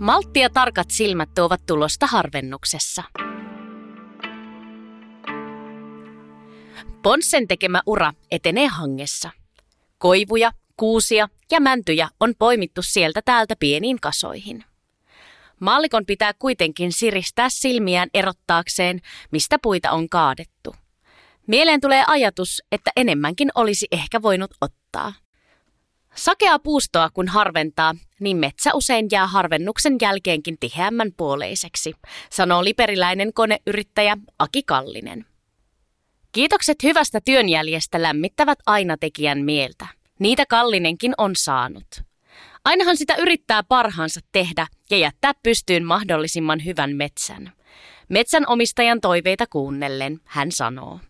Maltti ja tarkat silmät tuovat tulosta harvennuksessa. Ponssen tekemä ura etenee hangessa. Koivuja, kuusia ja mäntyjä on poimittu sieltä täältä pieniin kasoihin. Maallikon pitää kuitenkin siristää silmiään erottaakseen, mistä puita on kaadettu. Mieleen tulee ajatus, että enemmänkin olisi ehkä voinut ottaa. Sakea puustoa kun harventaa, niin metsä usein jää harvennuksen jälkeenkin tiheämmän puoleiseksi, sanoo liperiläinen koneyrittäjä Aki Kallinen. Kiitokset hyvästä työnjäljestä lämmittävät aina tekijän mieltä. Niitä Kallinenkin on saanut. Ainahan sitä yrittää parhaansa tehdä ja jättää pystyyn mahdollisimman hyvän metsän. Metsänomistajan toiveita kuunnellen, hän sanoo.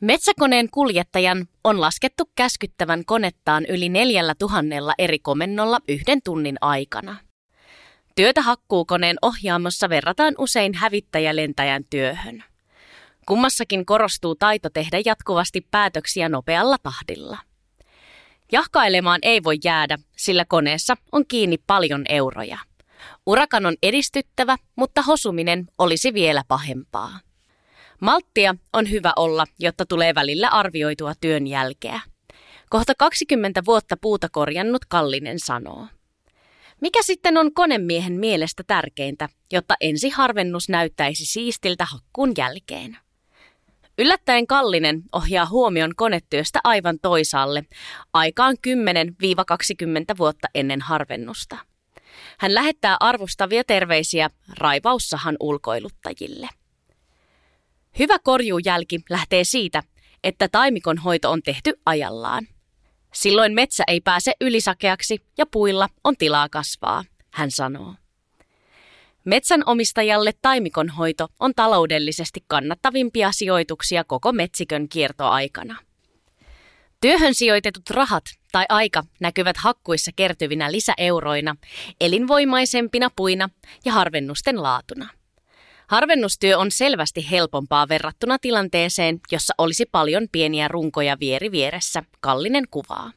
Metsäkoneen kuljettajan on laskettu käskyttävän konettaan yli neljällä tuhannella eri komennolla yhden tunnin aikana. Työtä hakkuukoneen ohjaamossa verrataan usein hävittäjälentäjän työhön. Kummassakin korostuu taito tehdä jatkuvasti päätöksiä nopealla tahdilla. Jahkailemaan ei voi jäädä, sillä koneessa on kiinni paljon euroja. Urakan on edistyttävä, mutta hosuminen olisi vielä pahempaa. Malttia on hyvä olla, jotta tulee välillä arvioitua työn jälkeä. Kohta 20 vuotta puuta korjannut Kallinen sanoo. Mikä sitten on konemiehen mielestä tärkeintä, jotta ensi harvennus näyttäisi siistiltä hakkuun jälkeen? Yllättäen Kallinen ohjaa huomion konetyöstä aivan toisaalle, aikaan 10-20 vuotta ennen harvennusta. Hän lähettää arvostavia terveisiä raivaussahan ulkoiluttajille. Hyvä korjuujälki lähtee siitä, että taimikon hoito on tehty ajallaan. Silloin metsä ei pääse ylisakeaksi ja puilla on tilaa kasvaa, hän sanoo. Metsänomistajalle taimikonhoito on taloudellisesti kannattavimpia sijoituksia koko metsikön kiertoaikana. Työhön sijoitetut rahat tai aika näkyvät hakkuissa kertyvinä lisäeuroina, elinvoimaisempina puina ja harvennusten laatuna. Harvennustyö on selvästi helpompaa verrattuna tilanteeseen, jossa olisi paljon pieniä runkoja vieri vieressä, Kallinen kuvaa.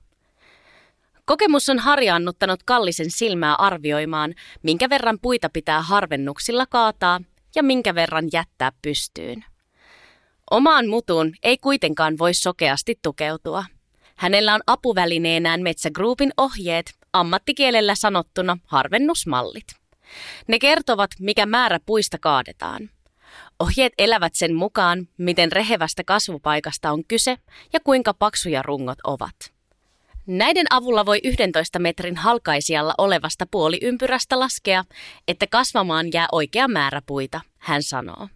Kokemus on harjaannuttanut Kallisen silmää arvioimaan, minkä verran puita pitää harvennuksilla kaataa ja minkä verran jättää pystyyn. Omaan mutuun ei kuitenkaan voi sokeasti tukeutua. Hänellä on apuvälineenään Metsägroupin ohjeet, ammattikielellä sanottuna harvennusmallit. Ne kertovat, mikä määrä puista kaadetaan. Ohjeet elävät sen mukaan, miten rehevästä kasvupaikasta on kyse ja kuinka paksuja rungot ovat. Näiden avulla voi 11 metrin halkaisijalla olevasta puoliympyrästä laskea, että kasvamaan jää oikea määrä puita, hän sanoo.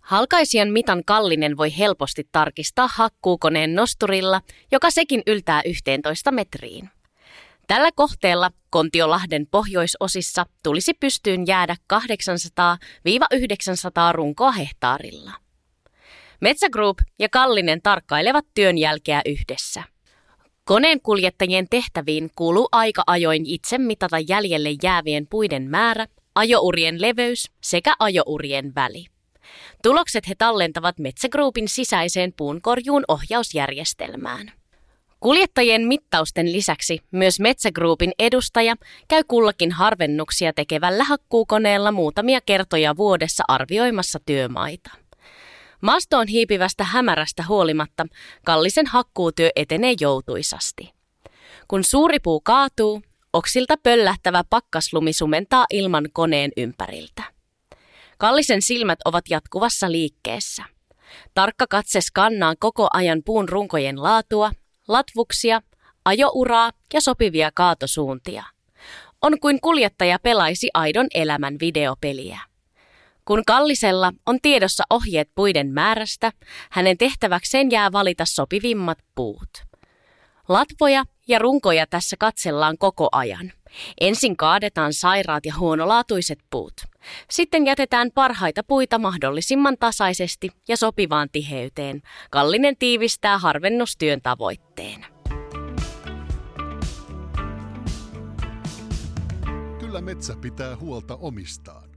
Halkaisijan mitan kallinen voi helposti tarkistaa hakkuukoneen nosturilla, joka sekin yltää 11 metriin. Tällä kohteella Kontiolahden pohjoisosissa tulisi pystyyn jäädä 800-900 runkoa hehtaarilla. Metsägroup ja Kallinen tarkkailevat työn jälkeä yhdessä. Koneen kuljettajien tehtäviin kuuluu aika ajoin itse mitata jäljelle jäävien puiden määrä, ajourien leveys sekä ajourien väli. Tulokset he tallentavat Metsägroupin sisäiseen puunkorjuun ohjausjärjestelmään. Kuljettajien mittausten lisäksi myös Metsägroupin edustaja käy kullakin harvennuksia tekevällä hakkuukoneella muutamia kertoja vuodessa arvioimassa työmaita. Mastoon hiipivästä hämärästä huolimatta kallisen hakkuutyö etenee joutuisasti. Kun suuri puu kaatuu, oksilta pöllähtävä pakkaslumi sumentaa ilman koneen ympäriltä. Kallisen silmät ovat jatkuvassa liikkeessä. Tarkka katse skannaa koko ajan puun runkojen laatua, latvuksia, ajouraa ja sopivia kaatosuuntia. On kuin kuljettaja pelaisi aidon elämän videopeliä. Kun Kallisella on tiedossa ohjeet puiden määrästä, hänen tehtäväkseen jää valita sopivimmat puut. Latvoja ja runkoja tässä katsellaan koko ajan. Ensin kaadetaan sairaat ja huonolaatuiset puut. Sitten jätetään parhaita puita mahdollisimman tasaisesti ja sopivaan tiheyteen. Kallinen tiivistää harvennustyön tavoitteen. Kyllä metsä pitää huolta omistaan.